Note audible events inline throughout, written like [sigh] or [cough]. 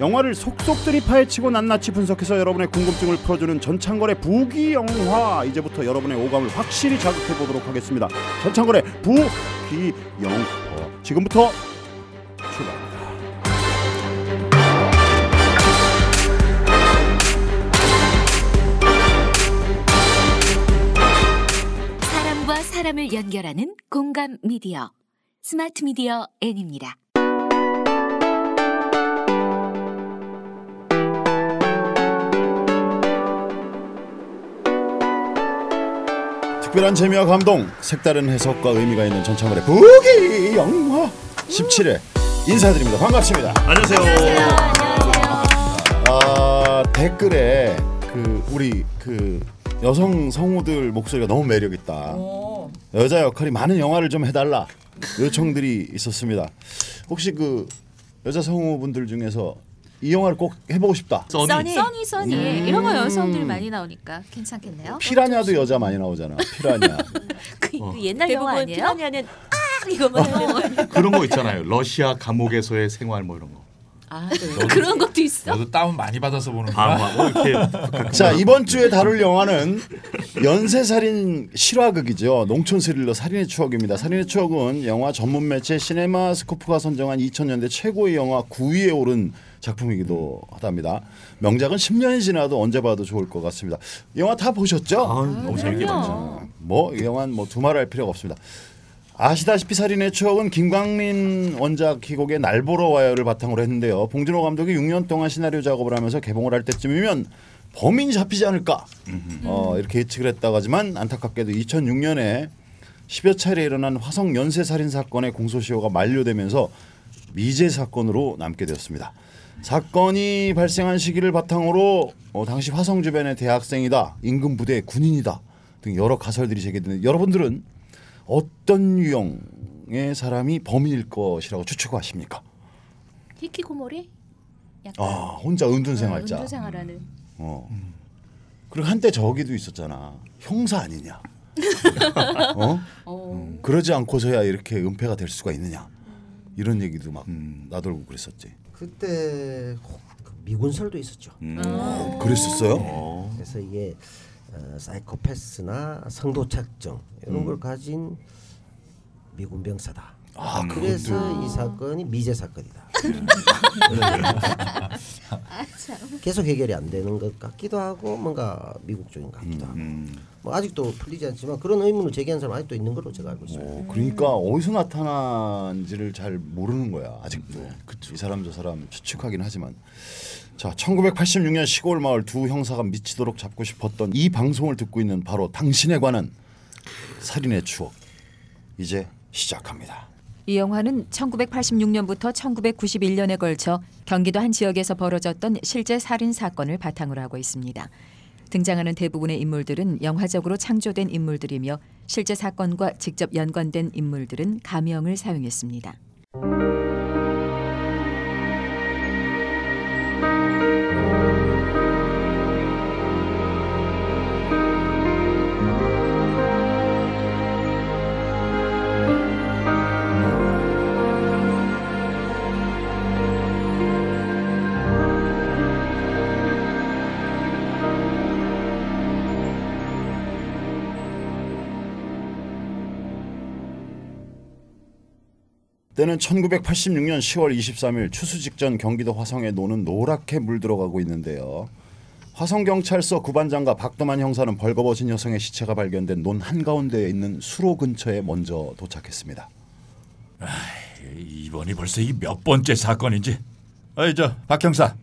영화를 속속들이 파헤치고 낱낱이 분석해서 여러분의 궁금증을 풀어주는 전창걸의 부기 영화 이제부터 여러분의 오감을 확실히 자극해 보도록 하겠습니다. 전창걸의 부기 영화 지금부터 출발합니다. 사람과 사람을 연결하는 공감 미디어 스마트 미디어 N입니다. 특별한 재미와 감동, 색다른 해석과 의미가 있는 전창걸의 부기 영화 17회 인사드립니다. 반갑습니다. 안녕하세요. 아, 댓글에 그 우리 그 여성 성우들 목소리가 너무 매력 있다. 여자 역할이 많은 영화를 좀 해달라 요청들이 있었습니다. 혹시 그 여자 성우분들 중에서 이 영화를 꼭 해보고 싶다. 써니. 써니 써니 써니 이런 거 여성들 많이 나오니까 괜찮겠네요. 피라냐도 여자 많이 나오잖아. 피라냐. [laughs] 그 어. 옛날 영화 아니에요? 피라냐는 아 이거만 하는 [laughs] 그런 거 있잖아요. 러시아 감옥에서의 생활 뭐 이런 거. 아 그래. 그런 것도 있어. 너도 다운 많이 받아서 보는 아, 거야? 뭐 이렇게 자 이번 주에 다룰 영화는 연쇄살인 실화극이죠. 농촌 스릴러 살인의 추억입니다. 살인의 추억은 영화 전문 매체 시네마스코프가 선정한 2000년대 최고의 영화 9위에 오른 작품이기도 하답니다. 명작은 10년이 지나도 언제 봐도 좋을 것 같습니다. 영화 다 보셨죠? 아, 너무 재밌게 봤죠. 뭐이 영화는 뭐 두말할 필요가 없습니다. 아시다시피 살인의 추억은 김광민 원작 희곡의 날 보러 와요를 바탕으로 했는데요. 봉준호 감독이 6년 동안 시나리오 작업을 하면서 개봉을 할 때쯤이면 범인이 잡히지 않을까 어, 이렇게 예측을 했다고 하지만 안타깝게도 2006년에 10여 차례 일어난 화성 연쇄 살인 사건의 공소시효가 만료되면서 미제 사건으로 남게 되었습니다. 사건이 발생한 시기를 바탕으로 어, 당시 화성 주변의 대학생이다, 임금 부대 군인이다 등 여러 가설들이 제기되는데 여러분들은 어떤 유형의 사람이 범인일 것이라고 추측하십니까? 히키고모리? 약간 아 혼자 은둔 생활자. 은둔 생활하는. 어. 그리고 한때 저기도 있었잖아. 형사 아니냐? [laughs] 어? 어. 그러지 않고서야 이렇게 은폐가 될 수가 있느냐? 이런 얘기도 막 음. 나돌고 그랬었지. 그때 혹- 그 미군설도 있었죠. 음. 어, 그랬었어요? 어. 그래서 이게 어, 사이코패스나 성도착증 이런 걸 가진 미군 병사다. 아, 그래서 이 사건이 미제 사건이다. [laughs] 계속 해결이 안 되는 것 같기도 하고 뭔가 미국적인 것 같기도 하고 음. 뭐 아직도 풀리지 않지만 그런 의문을 제기한 사람 아직도 있는 걸로 제가 알고 있습니다. 어, 그러니까 어디서 나타난지를 잘 모르는 거야 아직도. 이 사람 저 사람 추측하긴 하지만. 자, 1986년 시골 마을 두 형사가 미치도록 잡고 싶었던 이 방송을 듣고 있는 바로 당신에 관한 살인의 추억 이제 시작합니다. 이 영화는 1986년부터 1991년에 걸쳐 경기도 한 지역에서 벌어졌던 실제 살인 사건을 바탕으로 하고 있습니다. 등장하는 대부분의 인물들은 영화적으로 창조된 인물들이며 실제 사건과 직접 연관된 인물들은 가명을 사용했습니다. 때는 1986년 10월 23일 추수 직전 경기도 화성에 노는 노랗게 물들어가고 있는데요. 화성 경찰서 구반장과 박도만 형사는 벌거벗은 여성의 시체가 발견된 논 한가운데에 있는 수로 근처에 먼저 도착했습니다. 이번이 벌써 이 몇 번째 사건인지. 아이 저박 형사,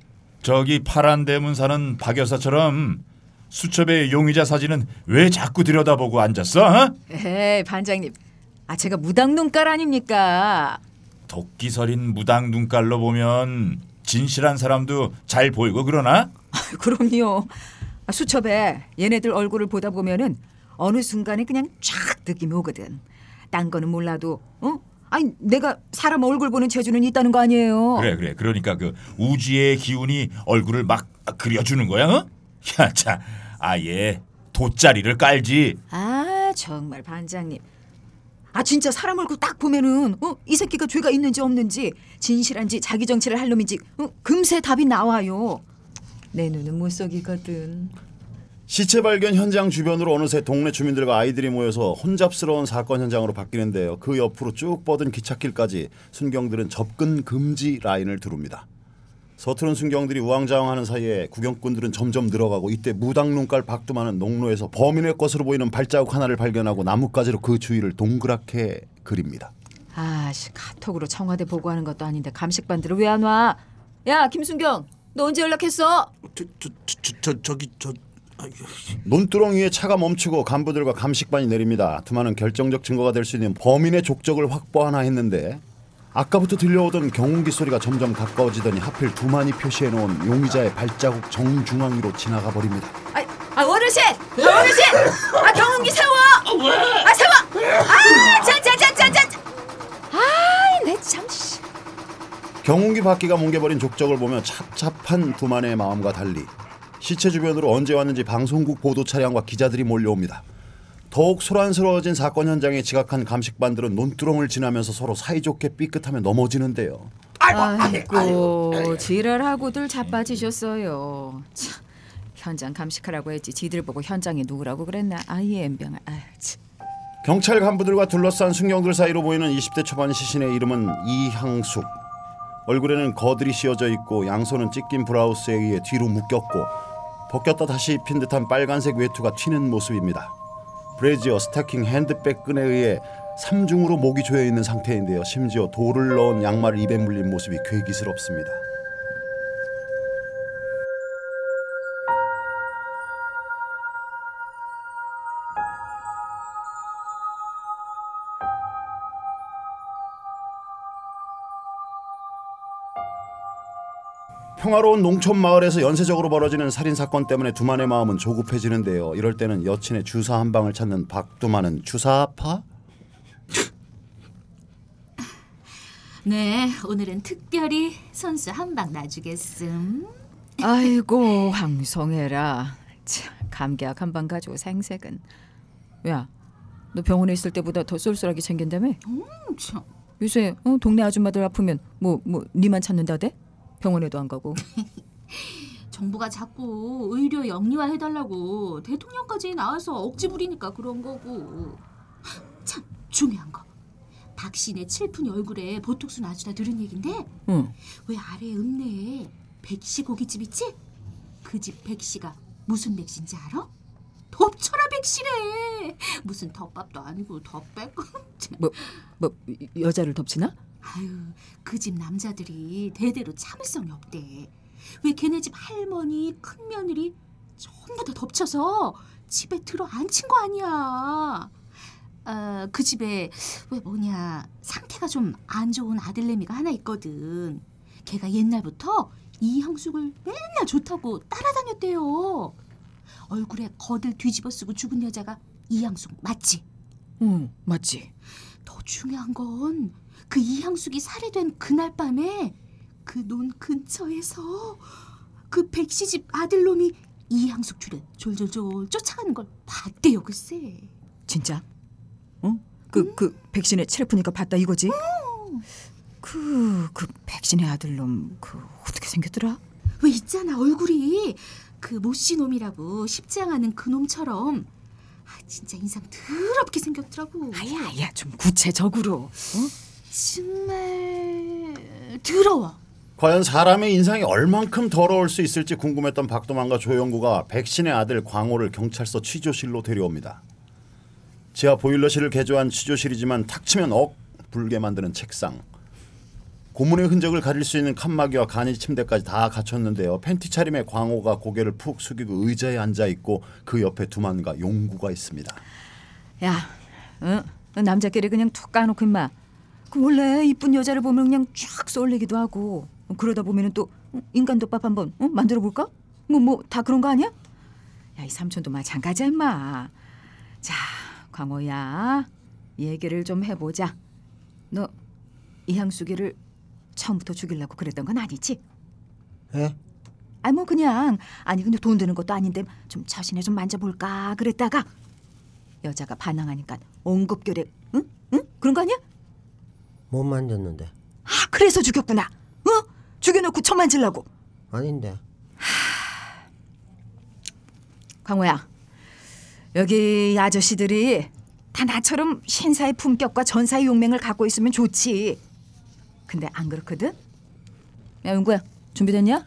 저기 파란 대문 사는 박 여사처럼 수첩의 용의자 사진은 왜 자꾸 들여다보고 앉았어? 어? [laughs] 에이 반장님, 아 제가 무당 눈깔 아닙니까? 도끼 서린 무당 눈깔로 보면 진실한 사람도 잘 보이고 그러나? 그럼요. 아, 수첩에 얘네들 얼굴을 보다 보면은 어느 순간에 그냥 쫙 느낌이 오거든. 딴 거는 몰라도 어? 아니 내가 사람 얼굴 보는 재주는 있다는 거 아니에요. 그래 그래 그러니까 그 우주의 기운이 얼굴을 막 그려주는 거야 어? 야 자 아예 돗자리를 깔지 아 정말 반장님. 아 진짜 사람 얼굴 딱 보면은 어? 이 새끼가 죄가 있는지 없는지 진실한지 자기 정치를 할 놈인지 어? 금세 답이 나와요. 내 눈은 못 속이거든. 시체 발견 현장 주변으로 어느새 동네 주민들과 아이들이 모여서 혼잡스러운 사건 현장으로 바뀌는데요. 그 옆으로 쭉 뻗은 기찻길까지 순경들은 접근 금지 라인을 두릅니다. 서투른 순경들이 우왕좌왕하는 사이에 구경꾼들은 점점 늘어가고 이때 무당 눈깔 박두만은 농로에서 범인의 것으로 보이는 발자국 하나를 발견하고 나뭇가지로 그 주위를 동그랗게 그립니다. 아씨 카톡으로 청와대 보고하는 것도 아닌데 감식반들을 왜안 와? 야 김순경 너 언제 연락했어? 저, 저, 저, 저, 저 저기 저 아유, 논두렁 위에 차가 멈추고 간부들과 감식반이 내립니다. 두만은 결정적 증거가 될 수 있는 범인의 족적을 확보하나 했는데 아까부터 들려오던 경운기 소리가 점점 가까워지더니 하필 두만이 표시해놓은 용의자의 발자국 정중앙 위로 지나가 버립니다. 아, 아 어르신! 아, 어르신! 아 경운기 세워! 아 세워! 아 자자자자자! 아 내참 씨. 경운기 바퀴가 뭉개버린 족적을 보며 찹찹한 두만의 마음과 달리 시체 주변으로 언제 왔는지 방송국 보도 차량과 기자들이 몰려옵니다. 더욱 소란스러워진 사건 현장에 지각한 감식반들은 논두렁을 지나면서 서로 사이좋게 삐끗하며 넘어지는데요. 아이고 지랄하고들 자빠지셨어요. 참 현장 감식하라고 했지 지들 보고 현장에 누구라고 그랬나 아예 엠병아. 경찰 간부들과 둘러싼 순경들 사이로 보이는 20대 초반 시신의 이름은 이향숙. 얼굴에는 거들이 씌어져 있고 양손은 찢긴 브라우스에 의해 뒤로 묶였고 벗겼다 다시 입힌 듯한 빨간색 외투가 튀는 모습입니다. 브레지어, 스타킹, 핸드백 끈에 의해 삼중으로 목이 조여 있는 상태인데요. 심지어 돌을 넣은 양말을 입에 물린 모습이 괴기스럽습니다. 평화로운 농촌 마을에서 연쇄적으로 벌어지는 살인 사건 때문에 두만의 마음은 조급해지는데요. 이럴 때는 여친의 주사 한 방을 찾는 박두만은 주사파? [laughs] 네, 오늘은 특별히 선수 한 방 놔주겠음. 아이고 황송해라. 참 감기약 한 방 가지고 생색은. 야, 너 병원에 있을 때보다 더 쏠쏠하게 챙긴다며? 음, 참. 요새 어, 동네 아줌마들 아프면 뭐 뭐 니만 찾는다대? 병원에도 안 가고. [laughs] 정부가 자꾸 의료 영리화 해달라고 대통령까지 나와서 억지 부리니까 그런 거고. [laughs] 참 중요한 거. 박신의 칠푼이 얼굴에 보톡스 놔주다 들은 얘긴데 응. 왜 아래 읍내에 백씨 고깃집 있지? 그 집 백씨가 무슨 백씨인지 알아? 덥쳐라 백씨래. 무슨 덮밥도 아니고 덮백. [laughs] 뭐 뭐 여자를 덮치나? 아유, 그 집 남자들이 대대로 참을성이 없대. 왜 걔네 집 할머니, 큰 며느리 전부 다 덮쳐서 집에 들어 앉힌 거 아니야. 어, 그 집에 왜 뭐냐 상태가 좀 안 좋은 아들내미가 하나 있거든. 걔가 옛날부터 이 형숙을 맨날 좋다고 따라다녔대요. 얼굴에 거들 뒤집어 쓰고 죽은 여자가 이 형숙 맞지? 응, 맞지. 더 중요한 건 그 이향숙이 살해된 그날 밤에 그 논 근처에서 그 백씨 집 아들놈이 이향숙 뒤를 졸졸졸 쫓아가는 걸 봤대요 글쎄 진짜? 응? 그그 백신의 체르프니까 봤다 이거지? 그그 백신의 아들놈 그 어떻게 생겼더라? 왜 있잖아 얼굴이 그 모씨 놈이라고 십장하는 그 놈처럼 아 진짜 인상 더럽게 생겼더라고 아야야 좀 구체적으로. 어? 정말 더러워 과연 사람의 인상이 얼만큼 더러울 수 있을지 궁금했던 박도만과 조영구가 백신의 아들 광호를 경찰서 취조실로 데려옵니다. 지하 보일러실을 개조한 취조실이지만 탁 치면 억 불게 만드는 책상. 고문의 흔적을 가릴 수 있는 칸막이와 간이 침대까지 다 갖췄는데요. 팬티 차림에 광호가 고개를 푹 숙이고 의자에 앉아 있고 그 옆에 두만과 용구가 있습니다. 야, 어? 남자끼리 그냥 툭 까놓고 임마. 그 원래 이쁜 여자를 보면 그냥 쫙 쏠리기도 하고 그러다 보면은 또 인간덮밥 한번 어? 만들어 볼까? 뭐 뭐 다 그런 거 아니야? 야 이 삼촌도 마찬가지야 임마. 자, 광호야, 얘기를 좀 해보자. 너 이향숙이를 처음부터 죽이려고 그랬던 건 아니지? 예? 아니 뭐 그냥 아니 근데 돈 드는 것도 아닌데 좀 자신에 좀 만져볼까 그랬다가 여자가 반항하니까 옹급결에 응? 응? 그런 거 아니야? 못 만졌는데. 아, 그래서 죽였구나. 어? 죽여놓고 쳐 만질라고. 아닌데. 광호야, 여기 이 아저씨들이 다 나처럼 신사의 품격과 전사의 용맹을 갖고 있으면 좋지. 근데 안 그렇거든? 야, 용구야, 준비됐냐?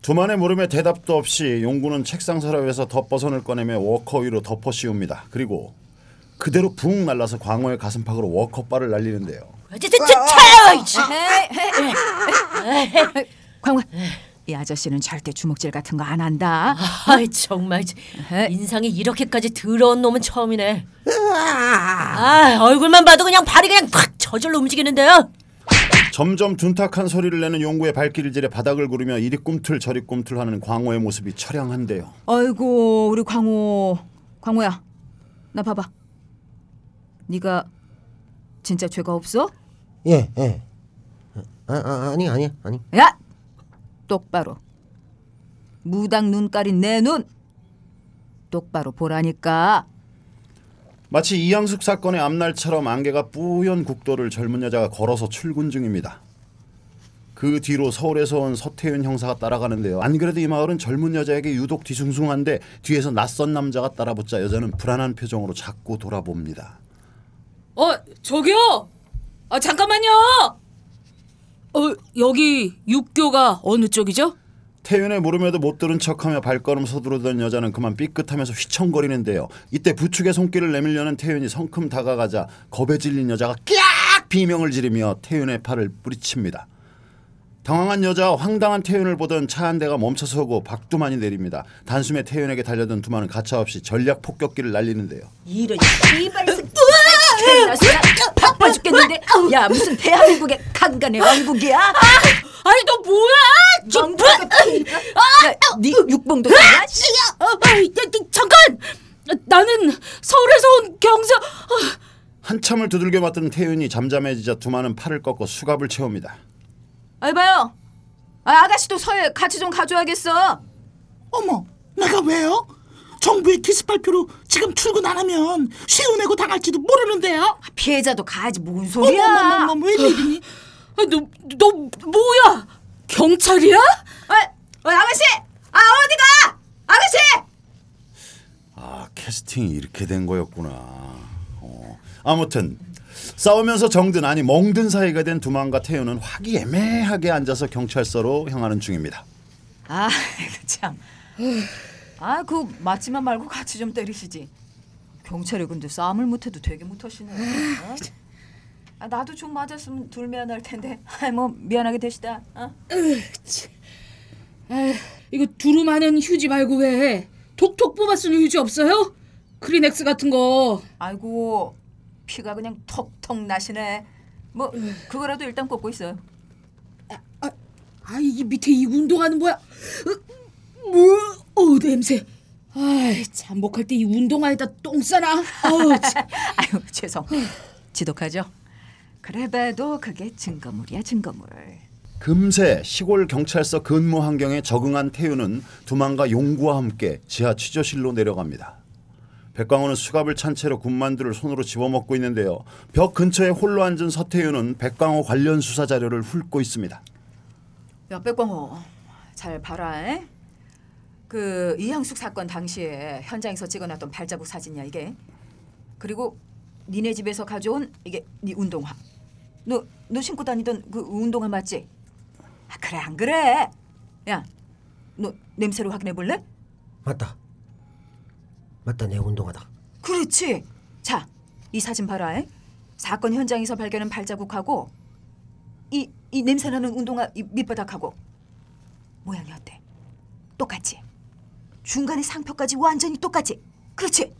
두만의 물음에 대답도 없이 용구는 책상 서랍에서 덧버선을 꺼내며 워커 위로 덮어 씌웁니다. 그리고 그대로 붕 날라서 광호의 가슴팍으로 워커발을 날리는데요. [laughs] 광호야, 이 아저씨는 절대 주먹질 같은 거 안 한다. 아이 정말. 인상이 이렇게까지 더러운 놈은 처음이네. 아 얼굴만 봐도 그냥 발이 그냥 팍 저절로 움직이는데요. 점점 둔탁한 소리를 내는 용구의 발길질에 바닥을 구르며 이리 꿈틀 저리 꿈틀하는 광호의 모습이 처량한데요. 아이고, 우리 광호, 광호야, 나 봐봐. 네가 진짜 죄가 없어? 예, 예. 아, 아 아니 아니 아니. 야, 똑바로. 무당 눈깔인 내 눈. 똑바로 보라니까. 마치 이양숙 사건의 앞날처럼 안개가 뿌연 국도를 젊은 여자가 걸어서 출근 중입니다. 그 뒤로 서울에서 온 서태윤 형사가 따라가는데요. 안 그래도 이 마을은 젊은 여자에게 유독 뒤숭숭한데 뒤에서 낯선 남자가 따라붙자 여자는 불안한 표정으로 자꾸 돌아봅니다. 어, 저기요. 아, 잠깐만요. 어, 여기 육교가 어느 쪽이죠? 태윤의 물음에도 못 들은 척하며 발걸음 서두르던 여자는 그만 삐끗하면서 휘청거리는데요. 이때 부축의 손길을 내밀려는 태윤이 성큼 다가가자 겁에 질린 여자가 깍 비명을 지르며 태윤의 팔을 뿌리칩니다. 당황한 여자와 황당한 태윤을 보던 차 한 대가 멈춰서고 박두만이 내립니다. 단숨에 태윤에게 달려든 두만은 가차없이 전략 폭격기를 날리는데요. 이런 씨발 바빠 죽겠는데. 야, 무슨 대한민국의 강간의 왕국이야? 아니, 너 뭐야? 왕국. 야, 네 육봉도 되냐? 씨. 아, 아, 이, 이, 잠깐. 나는 서울에서 온 경사. 아, 한참을 두들겨 맞던 태윤이 잠잠해지자 두만은 팔을 꺾고 수갑을 채웁니다. 아이 봐요. 아, 아가씨도 서해 같이 좀 가줘야겠어. 어머, 내가 왜요? 정부의 기습 발표로 지금 출근 안 하면 시운내고 당할지도 모르는데요. 피해자도 가야지 뭔 소리야? 어머머머머 웬일이니? 아, 너, 너 뭐야? 경찰이야? 어, 어, 아가씨! 아 어디가? 아가씨! 아 캐스팅이 이렇게 된 거였구나. 어. 아무튼 싸우면서 정든 아니 멍든 사이가 된 두만과 태윤은 화기애매하게 앉아서 경찰서로 향하는 중입니다. 아, [laughs] 참. 아, 그 맞지만 말고 같이 좀 때리시지. 경찰이 근데 싸움을 못해도 되게 못하시네. 어? 아, 나도 좀 맞았으면 둘 미안할 텐데. 아, 뭐 미안하게 되시다. 어? 아, 이거 두루마는 휴지 말고 왜? 톡톡 뽑아 쓰는 휴지 없어요? 크리넥스 같은 거. 아이고 피가 그냥 톡톡 나시네. 뭐 그거라도 일단 꽂고 있어요. 아, 이 밑에 이 운동하는 뭐야? 어, 뭐? 어, 냄새. 아, 잠복할 때 이 운동화에다 똥 싸나? 어, [laughs] 참. 아유 죄송. 지독하죠. 그래도 그게 증거물이야 증거물. 금세 시골 경찰서 근무 환경에 적응한 태윤은 두만과 용구와 함께 지하 취조실로 내려갑니다. 백광호는 수갑을 찬 채로 군만두를 손으로 집어먹고 있는데요. 벽 근처에 홀로 앉은 서태윤은 백광호 관련 수사 자료를 훑고 있습니다. 야 백광호 잘 봐라. 에? 그 이향숙 사건 당시에 현장에서 찍어놨던 발자국 사진이야 이게. 그리고 니네 집에서 가져온 이게 네 운동화. 너 너 신고 다니던 그 운동화 맞지? 아, 그래 안 그래? 야, 너 냄새로 확인해 볼래? 맞다. 맞다 내 운동화다. 그렇지. 자, 이 사진 봐라. 에? 사건 현장에서 발견한 발자국하고 이, 이 냄새 나는 운동화 이 밑바닥하고 모양이 어때? 똑같지? 중간에 상표까지 완전히 똑같지? 그렇지?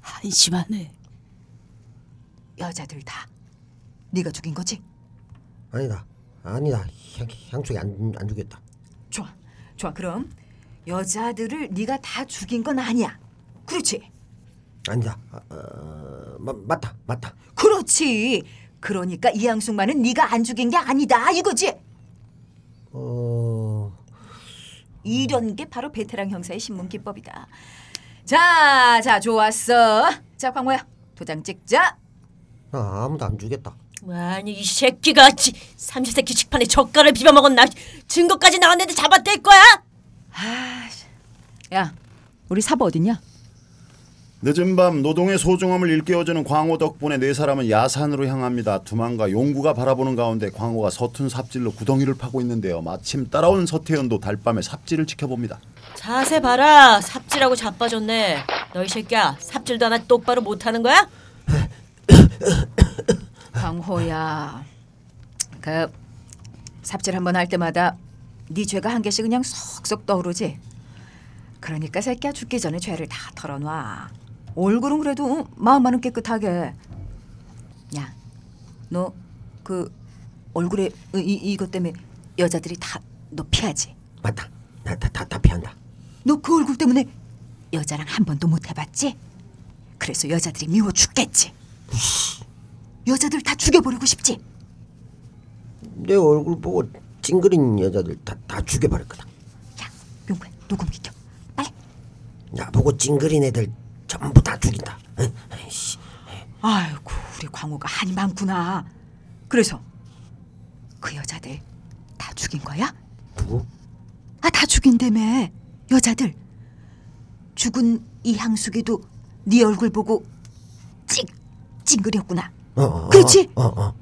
한심하네. 여자들 다 네가 죽인 거지? 아니다. 아니다. 향, 향촉이 안, 안 주겠다. 좋아, 좋아. 그럼 여자들을 네가 다 죽인 건 아니야. 그렇지? 아니다. 아, 어, 마, 맞다. 맞다. 그렇지. 그러니까 이양숙만은 네가 안 죽인 게 아니다 이거지? 어... 이런 게 바로 베테랑 형사의 신문 기법이다. 자, 자, 좋았어. 자, 광호야, 도장 찍자. 아, 아무도 안 주겠다. 아니 이 새끼가 지, 삼시세끼 식판에 젓갈을 비벼 먹었나 증거까지 나왔는데 잡아댈 거야? 야, 우리 사부 어딨냐? 늦은 밤 노동의 소중함을 일깨워주는 광호 덕분에 네 사람은 야산으로 향합니다. 두만과 용구가 바라보는 가운데 광호가 서툰 삽질로 구덩이를 파고 있는데요. 마침 따라온 서태현도 달밤에 삽질을 지켜봅니다. 자세 봐라 삽질하고 자빠졌네 너이 새끼야 삽질도 하나 똑바로 못하는 거야? [coughs] 광호야, 그 삽질 한 번 할 때마다 네 죄가 한 개씩 그냥 쏙쏙 떠오르지. 그러니까 새끼야 죽기 전에 죄를 다 털어놔. 얼굴은 그래도 응, 마음만은 깨끗하게. 야, 너 그 얼굴에 이, 이- 이것 때문에 여자들이 다 너 피하지. 맞다. 나다다 피한다. 너 그 얼굴 때문에 여자랑 한 번도 못 해봤지? 그래서 여자들이 미워 죽겠지. 여자들 다 죽여버리고 싶지. 내 얼굴 보고 찡그린 여자들 다, 다 죽여버릴 거다. 야, 용구야, 녹음기 켜. 빨리. 나 보고 찡그린 애들 전부 다 죽인다. 아이고, 우리 광호가 한이 많구나. 그래서 그 여자들 다 죽인 거야? 누구? 아, 다 죽인다며. 여자들. 죽은 이 향수기도 네 얼굴 보고 찡 찡그렸구나. 어, 어, 그렇지? 어, 어.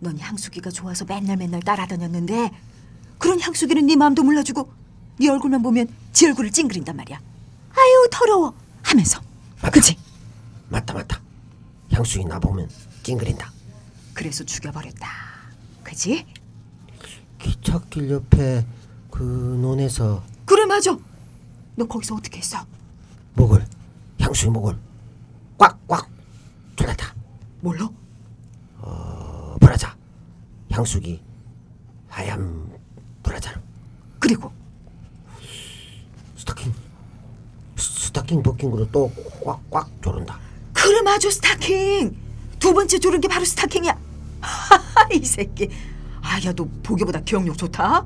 넌 향수기가 좋아서 맨날 맨날 따라다녔는데 그런 향수기는 네 마음도 몰라주고 네 얼굴만 보면 지 얼굴을 찡그린단 말이야. 아유 더러워 하면서 그치? 맞다 맞다. 향수이 나 보면 찡그린다. 그래서 죽여버렸다. 그지? 기찻길 옆에 그 논에서 그래 맞아. 너 거기서 어떻게 했어? 목을 향수이 목을 꽉꽉 졸랐다. 몰라? 어, 브라자 향수기 하얀 브라자로 그리고 스타킹 스- 스타킹 걸로 또 꽉꽉 조른다. 그래 맞아 스타킹. 두 번째 조른 게 바로 스타킹이야. [laughs] 이 새끼. 아야 너 보기보다 기억력 좋다.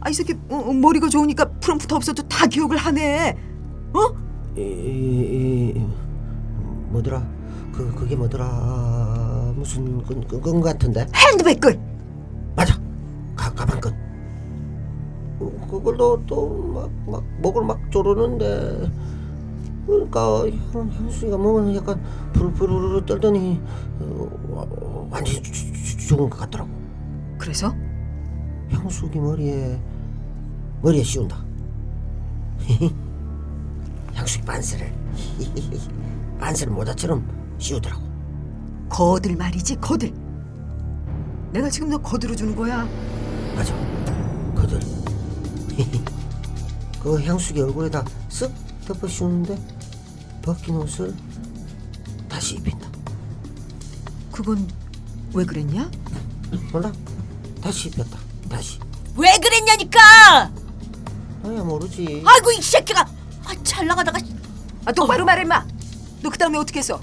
아 이 새끼 어, 어, 머리가 좋으니까 프롬프트 없어도 다 기억을 하네. 어? 이, 이, 이 뭐더라? 그 그게 뭐더라? 무슨 그, 그, 그건 같은데? 핸드백 끈. 맞아. 가 가방끈. 어, 그걸로 또막 막 목을 막 조르는데 그러니까 향- 향수가 몸을 약간 부르르르 떨더니 어, 와- 완전히 죽- 죽은 것 같더라고. 그래서 향수기 머리에 머리에 씌운다. 향수기 반스를 반스를 모자처럼 씌우더라고. 거들 말이지 거들. 내가 지금 너 거들어 주는 거야. 맞아. 그들. [laughs] 그 향수기 얼굴에다 쓱 덮어 씌우는데 벗긴 옷을 다시 입힌다. 그건 왜 그랬냐? 몰라? 다시 입혔다. 다시. 왜 그랬냐니까 나야 모르지. 아이고 이 새끼가 아, 잘 나가다가 아 똑바로 말해 마. 너 그 다음에 어떻게 했어?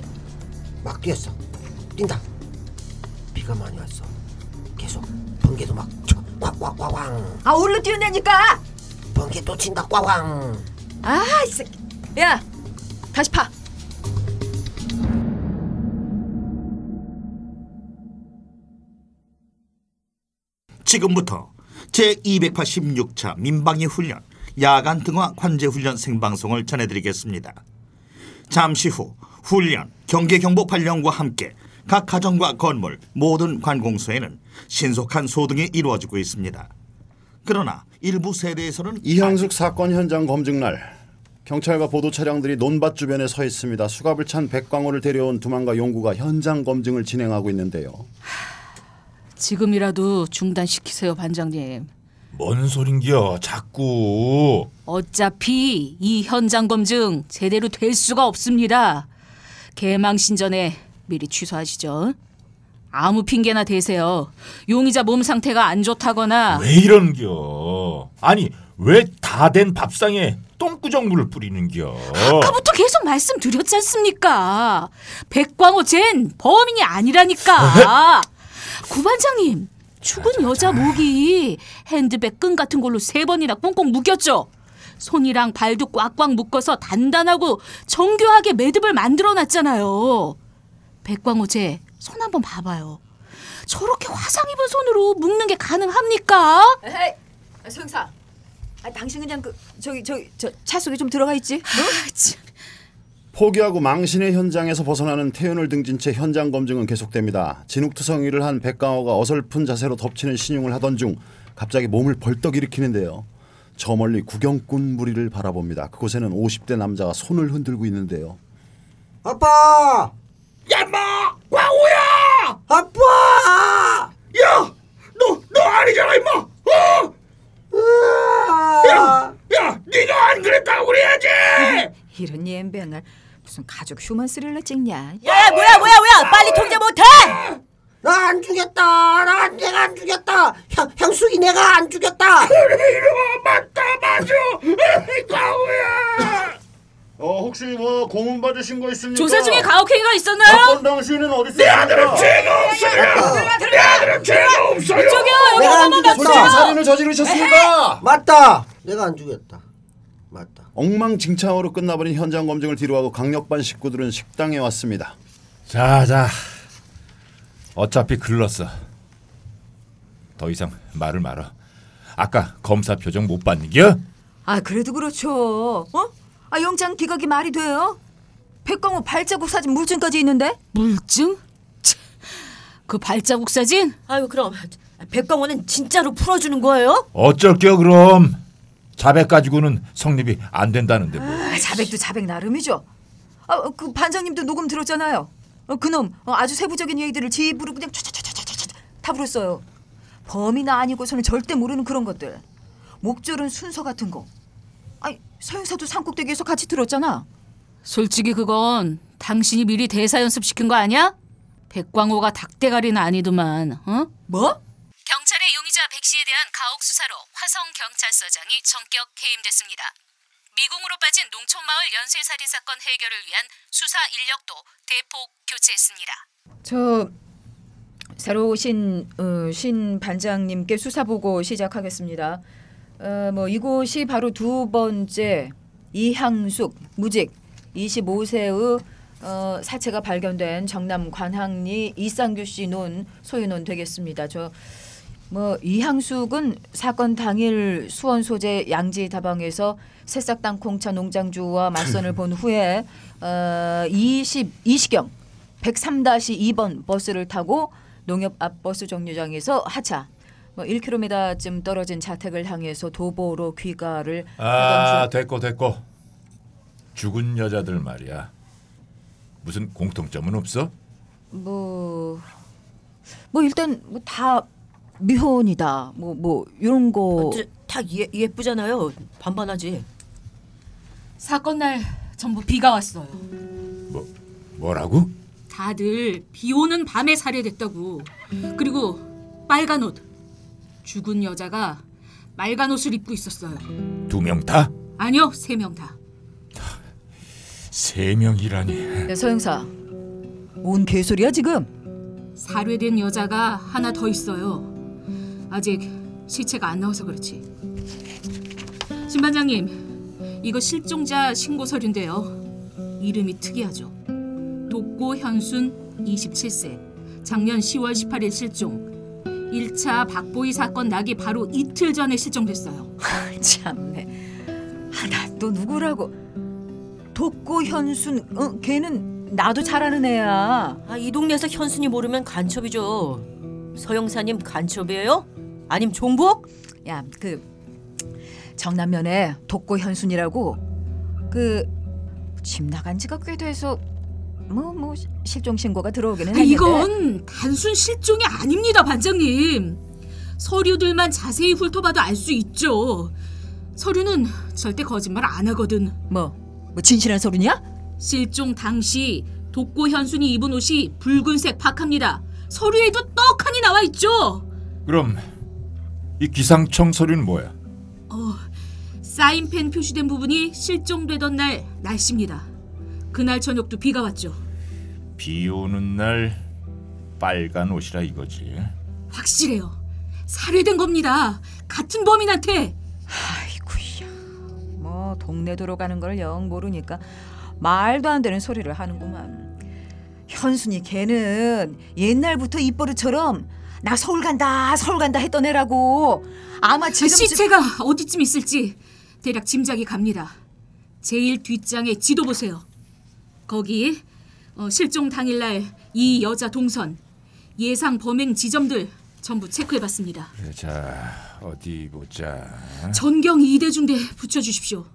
막 뛰었어. 뛴다. 비가 많이 왔어. 계속 번개도 막 쳐. 꽉꽉꽉왕. 아 얼른 뛰어내니까. 번개 또 친다. 꽉왕. 아이 새끼. 야 다시 파. 지금부터 제286차 민방위 훈련 야간 등화 관제 훈련 생방송을 전해드리겠습니다. 잠시 후 훈련 경계 경보 발령과 함께 각 가정과 건물 모든 관공서에는 신속한 소등이 이루어지고 있습니다. 그러나 일부 세대에서는 이향숙 사건 현장 검증 날 경찰과 보도 차량들이 논밭 주변에 서 있습니다. 수갑을 찬 백광호를 데려온 두만과 용구가 현장 검증을 진행하고 있는데요. 지금이라도 중단시키세요, 반장님. 뭔 소린겨 자꾸 어차피 이 현장 검증 제대로 될 수가 없습니다. 개망신 전에 미리 취소하시죠. 아무 핑계나 대세요. 용의자 몸 상태가 안 좋다거나 왜 이런겨 아니 왜 다 된 밥상에 똥구정물을 뿌리는겨 아까부터 계속 말씀드렸지 않습니까? 백광호 쟨 범인이 아니라니까. [laughs] 구반장님, 죽은 여자 목이 핸드백 끈 같은 걸로 세 번이나 꽁꽁 묶였죠. 손이랑 발도 꽉꽉 묶어서 단단하고 정교하게 매듭을 만들어 놨잖아요. 백광호 제 손 한번 봐봐요. 저렇게 화상 입은 손으로 묶는 게 가능합니까? 에이, 소영사. 아, 당신 그냥 그 저기 저기 저 차 속에 좀 들어가 있지. 포기하고 망신의 현장에서 벗어나는 태연을 등진 채 현장 검증은 계속됩니다. 진흙투성이를 한 백강호가 어설픈 자세로 덮치는 신용을 하던 중 갑자기 몸을 벌떡 일으키는데요. 저 멀리 구경꾼 무리를 바라봅니다. 그곳에는 50대 남자가 손을 흔들고 있는데요. 아빠! 야마 광호야 아빠! 야 너 너 아니잖아 임마 어? 야, 야 네가 안 그랬다고 그래야지 [laughs] 이런 예병을 무슨 가족 휴먼 스릴러 찍냐? 야 뭐야 뭐야 뭐야 빨리 통제 못해 나 안 죽였다. 나 내가 안 죽였다. 향, 향수기 내가 안 죽였다. 그래 이놈아 맞다 맞아 [laughs] 어 혹시 뭐 고문 받으신 거 있습니까? 조사 중에 가혹행위가 있었나요? 사건 당시에는 어디 내 아들은 죄가 없어요 내 아들은 죄가 없어요 저기요 여기 내가 안 솔직히 죽였다. 살인을 저지르셨습니까? 맞다. 내가 안 죽였다. 맞다. 엉망진창으로 끝나버린 현장 검증을 뒤로하고 강력반 식구들은 식당에 왔습니다. 자자. 어차피 글렀어. 더 이상 말을 말어. 아까 검사 표정 못 봤는겨? 아 그래도 그렇죠. 어? 아 영장 기각이 말이 돼요? 백광호 발자국 사진 물증까지 있는데? 물증? 치, 그 발자국 사진? 아유 그럼 백광호는 진짜로 풀어주는 거예요? 어쩔 겨 그럼. 자백 가지고는 성립이 안 된다는데 뭐. 아, 자백도 자백 나름이죠. 아, 그 반장님도 녹음 들었잖아요. 어, 그놈 어, 아주 세부적인 얘기들을 지 입으로 그냥 촤촤촤촤촤 다 불었어요. 범인아 아니고서는 절대 모르는 그런 것들. 목줄은 순서 같은 거. 아니 서영사도 산꼭대기에서 같이 들었잖아. 솔직히 그건 당신이 미리 대사 연습 시킨 거 아니야? 백광호가 닭대가리는 아니더만 어? 뭐? 경찰의 용의자 백 씨에 대한 가혹 수사로 화성 경찰서장이 전격 해임됐습니다. 미궁으로 빠진 농촌마을 연쇄살인 사건 해결을 위한 수사 인력도 대폭 교체했습니다. 저 새로 오신 어, 신 반장님께 수사 보고 시작하겠습니다. 어, 뭐 이곳이 바로 두 번째 이향숙 무직 25세의 어, 사체가 발견된 정남 관항리 이상규 씨 논 소유논 되겠습니다. 저 뭐 이향숙은 사건 당일 수원 소재 양지 다방에서 새싹 땅콩차 농장주와 맞선을 본 후에 어, 20 이시경 103-2번 버스를 타고 농협 앞 버스 정류장에서 하차 뭐 1km쯤 떨어진 자택을 향해서 도보로 귀가를 아 하던 중 됐고 됐고. 죽은 여자들 말이야. 무슨 공통점은 없어? 뭐, 뭐 일단 뭐 다 미혼이다. 뭐 뭐 이런 거. 저, 다 예, 예쁘잖아요 반반하지 사건 날 전부 비가 왔어요. 뭐 뭐라고? 다들 비 오는 밤에 살해됐다고. 그리고 빨간 옷. 죽은 여자가 빨간 옷을 입고 있었어요. 두 명 다? 아니요, 세 명 다. 세 명이라니. 야, 서영사, 뭔 개소리야 지금? 살해된 여자가 하나 더 있어요. 아직 시체가 안 나와서 그렇지. 신 반장님, 이거 실종자 신고 서류인데요. 이름이 특이하죠. 독고 현순 27세. 작년 10월 18일 실종. 1차 박보희 사건 나기 바로 이틀 전에 실종됐어요. 참네. 하나 또 누구라고? 독고 현순, 어, 걔는 나도 잘 아는 애야. 아 이 동네에서 현순이 모르면 간첩이죠 서영사님 간첩이에요? 아님 종북? 야, 그 정남면에 독고 현순이라고 그 집 나간 지가 꽤 돼서 뭐 뭐 실종 신고가 들어오기는 아, 했는데. 이건 단순 실종이 아닙니다, 반장님. 서류들만 자세히 훑어봐도 알 수 있죠. 서류는 절대 거짓말 안 하거든. 뭐, 뭐 진실한 서류냐? 실종 당시 독고 현순이 입은 옷이 붉은색 파카입니다. 서류에도 떡하니 나와 있죠. 그럼 이 기상청 서류는 뭐야? 어, 사인펜 표시된 부분이 실종되던 날 날씨입니다. 그날 저녁도 비가 왔죠. 비 오는 날 빨간 옷이라 이거지. 확실해요. 살해된 겁니다. 같은 범인한테. 아이고야. 뭐뭐 동네 도로 가는 걸 영 모르니까 말도 안 되는 소리를 하는구만. 현순이 걔는 옛날부터 입버릇처럼 나 서울 간다 서울 간다 했던 애라고. 아마 지금 시체가 어디쯤 있을지 대략 짐작이 갑니다. 제일 뒷장에 지도 보세요. 거기 어, 실종 당일날 이 여자 동선 예상 범행 지점들 전부 체크해봤습니다. 자 어디 보자. 전경 이대중대 붙여주십시오.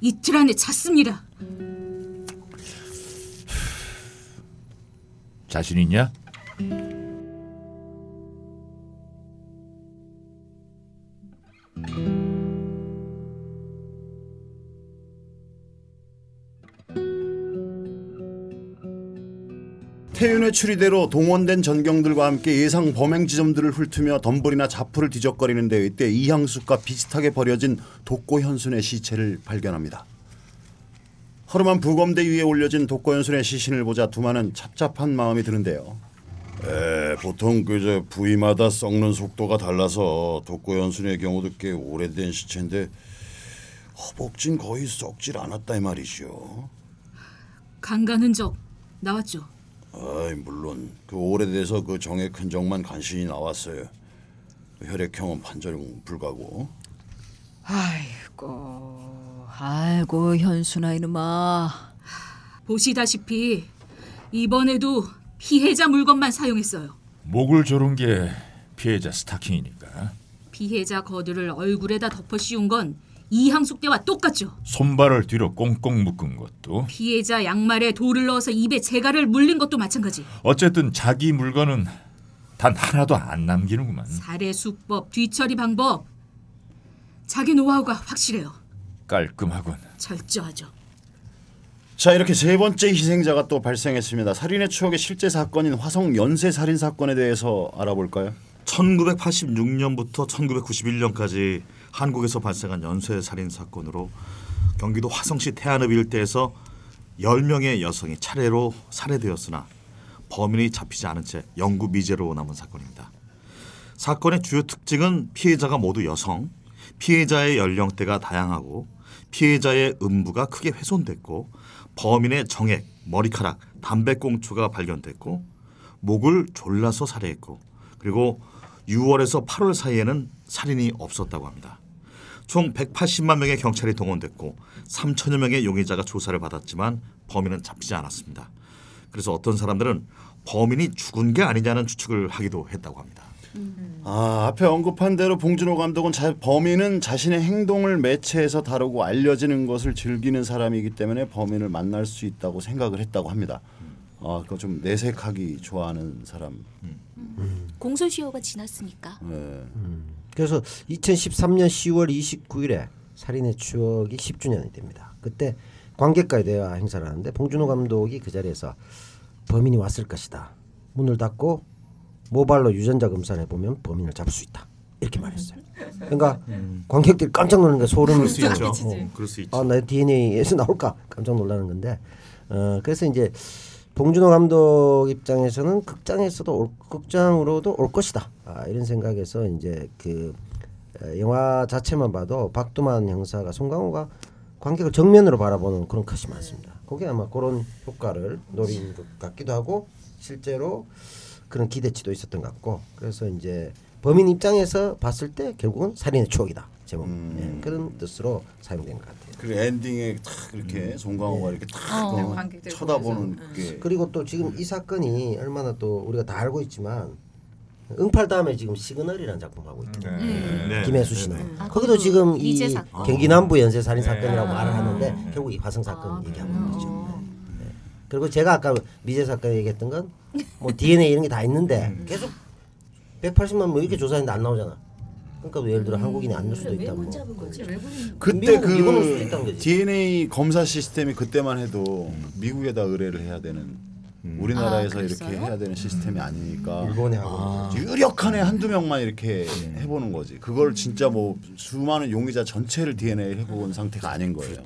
이틀 안에 찾습니다. 자신 있냐? 태윤의 추리대로 동원된 전경들과 함께 예상 범행 지점들을 훑으며 덤불이나 자풀을 뒤적거리는데 이때 이향숙과 비슷하게 버려진 독고 현순의 시체를 발견합니다. 허름한 부검대 위에 올려진 독고 현순의 시신을 보자 두만은 찹찹한 마음이 드는데요. 에, 보통 그저 부위마다 썩는 속도가 달라서 독고 현순의 경우도 꽤 오래된 시체인데 허벅진 거의 썩질 않았다 이 말이죠. 강간 흔적 나왔죠. 아이 물론 그 오래돼서 그 정액 흔적만 간신히 나왔어요. 혈액형은 판정 불가고. 아이고 아이고 현순아 이놈아. 보시다시피 이번에도 피해자 물건만 사용했어요. 목을 조른 게 피해자 스타킹이니까 피해자 거드를 얼굴에다 덮어 씌운 건 이항숙 때와 똑같죠. 손발을 뒤로 꽁꽁 묶은 것도 피해자 양말에 돌을 넣어서 입에 재갈을 물린 것도 마찬가지. 어쨌든 자기 물건은 단 하나도 안 남기는구만. 살해 수법, 뒤처리 방법. 자기 노하우가 확실해요. 깔끔하군. 철저하죠. 자 이렇게 세 번째 희생자가 또 발생했습니다. 살인의 추억의 실제 사건인 화성 연쇄 살인 사건에 대해서 알아볼까요? 1986년부터 1991년까지 한국에서 발생한 연쇄 살인 사건으로 경기도 화성시 태안읍 일대에서 10명의 여성이 차례로 살해되었으나 범인이 잡히지 않은 채 영구 미제로 남은 사건입니다. 사건의 주요 특징은 피해자가 모두 여성, 피해자의 연령대가 다양하고 피해자의 음부가 크게 훼손됐고 범인의 정액, 머리카락, 담배꽁초가 발견됐고 목을 졸라서 살해했고 그리고 6월에서 8월 사이에는 살인이 없었다고 합니다. 총 180만 명의 경찰이 동원됐고 3천여 명의 용의자가 조사를 받았지만 범인은 잡히지 않았습니다. 그래서 어떤 사람들은 범인이 죽은 게 아니냐는 추측을 하기도 했다고 합니다. 아 앞에 언급한 대로 봉준호 감독은 자, 범인은 자신의 행동을 매체에서 다루고 알려지는 것을 즐기는 사람이기 때문에 범인을 만날 수 있다고 생각을 했다고 합니다. 아, 그거 좀 내색하기 좋아하는 사람. 공소시효가 지났으니까. 네. 그래서 2013년 10월 29일에 살인의 추억이 10주년이 됩니다. 그때 관객과의 대화 행사를 하는데 봉준호 감독이 그 자리에서 범인이 왔을 것이다. 문을 닫고 모발로 유전자 검사를 해보면 범인을 잡을 수 있다. 이렇게 말했어요. 그러니까 관객들이 깜짝 놀라는 게 소름이 그럴 수 있죠. 어, 그럴 수 있죠. 아, 나 DNA에서 나올까 깜짝 놀라는 건데 어, 그래서 이제 봉준호 감독 입장에서는 극장에서도 올, 극장으로도 올 것이다 아, 이런 생각에서 이제 그 어, 영화 자체만 봐도 박두만 형사가 송강호가 관객을 정면으로 바라보는 그런 컷이 많습니다. 그게 아마 그런 효과를 노린 것 같기도 하고 실제로 그런 기대치도 있었던 것 같고 그래서 이제 범인 입장에서 봤을 때 결국은 살인의 추억이다 제목. 예, 그런 뜻으로 사용된 것 같아요. 그리고 엔딩에 탁 이렇게 송강호가 이렇게 탁 어, 어, 쳐다보는 보면서. 그게 그리고 또 지금 이 사건이 얼마나 또 우리가 다 알고 있지만 응팔 다음에 지금 시그널이라는 작품 하고 있거든요. 네. 김혜수 씨는. 아, 거기도 지금 이 사건. 경기 남부 연쇄 살인 사건이라고 말을 하는데 결국 이 화성 사건 얘기하고 있는 거죠. 네. 그리고 제가 아까 미제 사건 얘기했던 건 뭐 [laughs] DNA 이런 게 다 있는데 계속 180만 뭐 이렇게 조사했는데 안 나오잖아. 그러니까 예를 들어 한국인이 안 넣을 수도 있다. 뭐. 그때 미국- 미국은 수도 있다는 그 거지. DNA 검사 시스템이 그때만 해도 미국에다 의뢰를 해야 되는 우리나라에서 아, 이렇게 그랬어요? 해야 되는 시스템이 아니니까 일본에 하고 유력한 애 한두 명만 이렇게 해보는 거지. 그걸 진짜 뭐 수많은 용의자 전체를 DNA를 해본 상태가 아닌 거예요.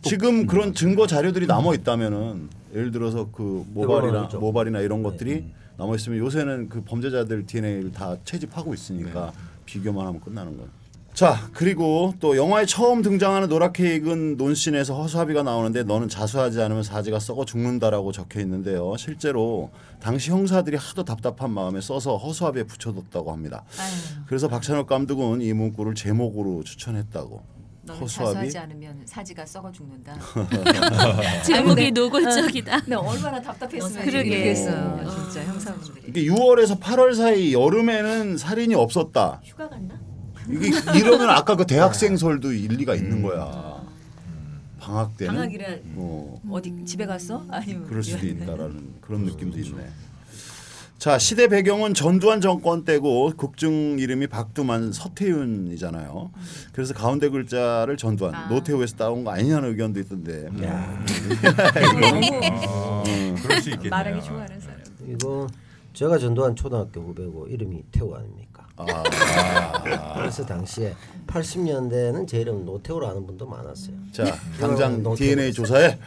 지금 그런 증거 자료들이 남아 있다면은 예를 들어서 그 모발이나 있죠. 모발이나 이런 것들이 남아 있으면 요새는 그 범죄자들 DNA를 다 채집하고 있으니까 비교만 하면 끝나는 거예요. 자 그리고 또 영화에 처음 등장하는 노랗게 익은 논신에서 허수아비가 나오는데 너는 자수하지 않으면 사지가 썩어 죽는다라고 적혀 있는데요. 실제로 당시 형사들이 하도 답답한 마음에 써서 허수아비에 붙여뒀다고 합니다. 그래서 박찬욱 감독은 이 문구를 제목으로 추천했다고. 너는 허수아비? 자수하지 않으면 사지가 썩어 죽는다. [laughs] 제목이 노골적이다. 네, 얼마나 답답했으면 그러게. 그러겠어요. 진짜 형사분들이. 이게 6월에서 8월 사이 여름에는 살인이 없었다. 휴가 갔나? 이게 이러면 아까 그 대학생설도 일리가 있는 거야. 방학 때는 방학이라 뭐 어디 집에 갔어? 아니면 그럴 수도 있다라는 그런 느낌도 있네. 자 시대 배경은 전두환 정권 때고 극중 이름이 박두만 서태윤이잖아요. 그래서 가운데 글자를 전두환 노태우에서 따온 거 아니냐는 의견도 있던데. 어, 그럴 수 있겠네요. 말하기 좋아하는 사람. 이거 제가 전두환 초등학교 후배고 이름이 태우 아닙니까? 아, 그래서 당시에 80년대에는 제 이름 노태우로 아는 분도 많았어요. 자 당장 노태우. DNA 조사해.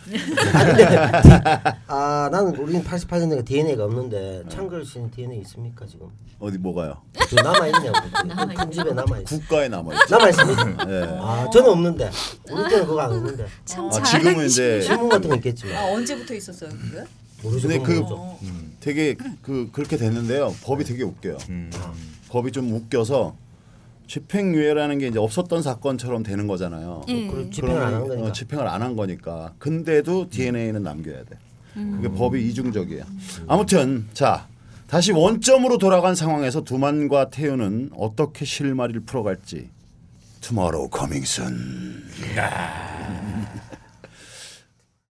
아 나는 우리는 88년대가 DNA가 없는데 창글 씨는 DNA 있습니까 지금? 어디 뭐가요? 그 남아 있냐고. 큰 집에 남아 있. 국가에 남아 있죠. 남아 있습니까? 예. 아 저는 없는데 우리 때는 그거 안 없는데. 아, 지금은 이제 신문 같은 거 있겠지만. 아 언제부터 있었어요 그게? 모르죠. 근데 그 모르죠. 되게 그 그렇게 됐는데요. 법이 되게 웃겨요. 법이 좀 웃겨서 집행유예라는 게 이제 없었던 사건처럼 되는 거잖아요. 예. 그걸 집행을 안 한 거니까. 어, 집행을 안 한 거니까. 근데도 DNA는 남겨야 돼. 그게 법이 이중적이에요. 아무튼 자 다시 원점으로 돌아간 상황에서 두만과 태우는 어떻게 실마리를 풀어갈지. Tomorrow coming soon.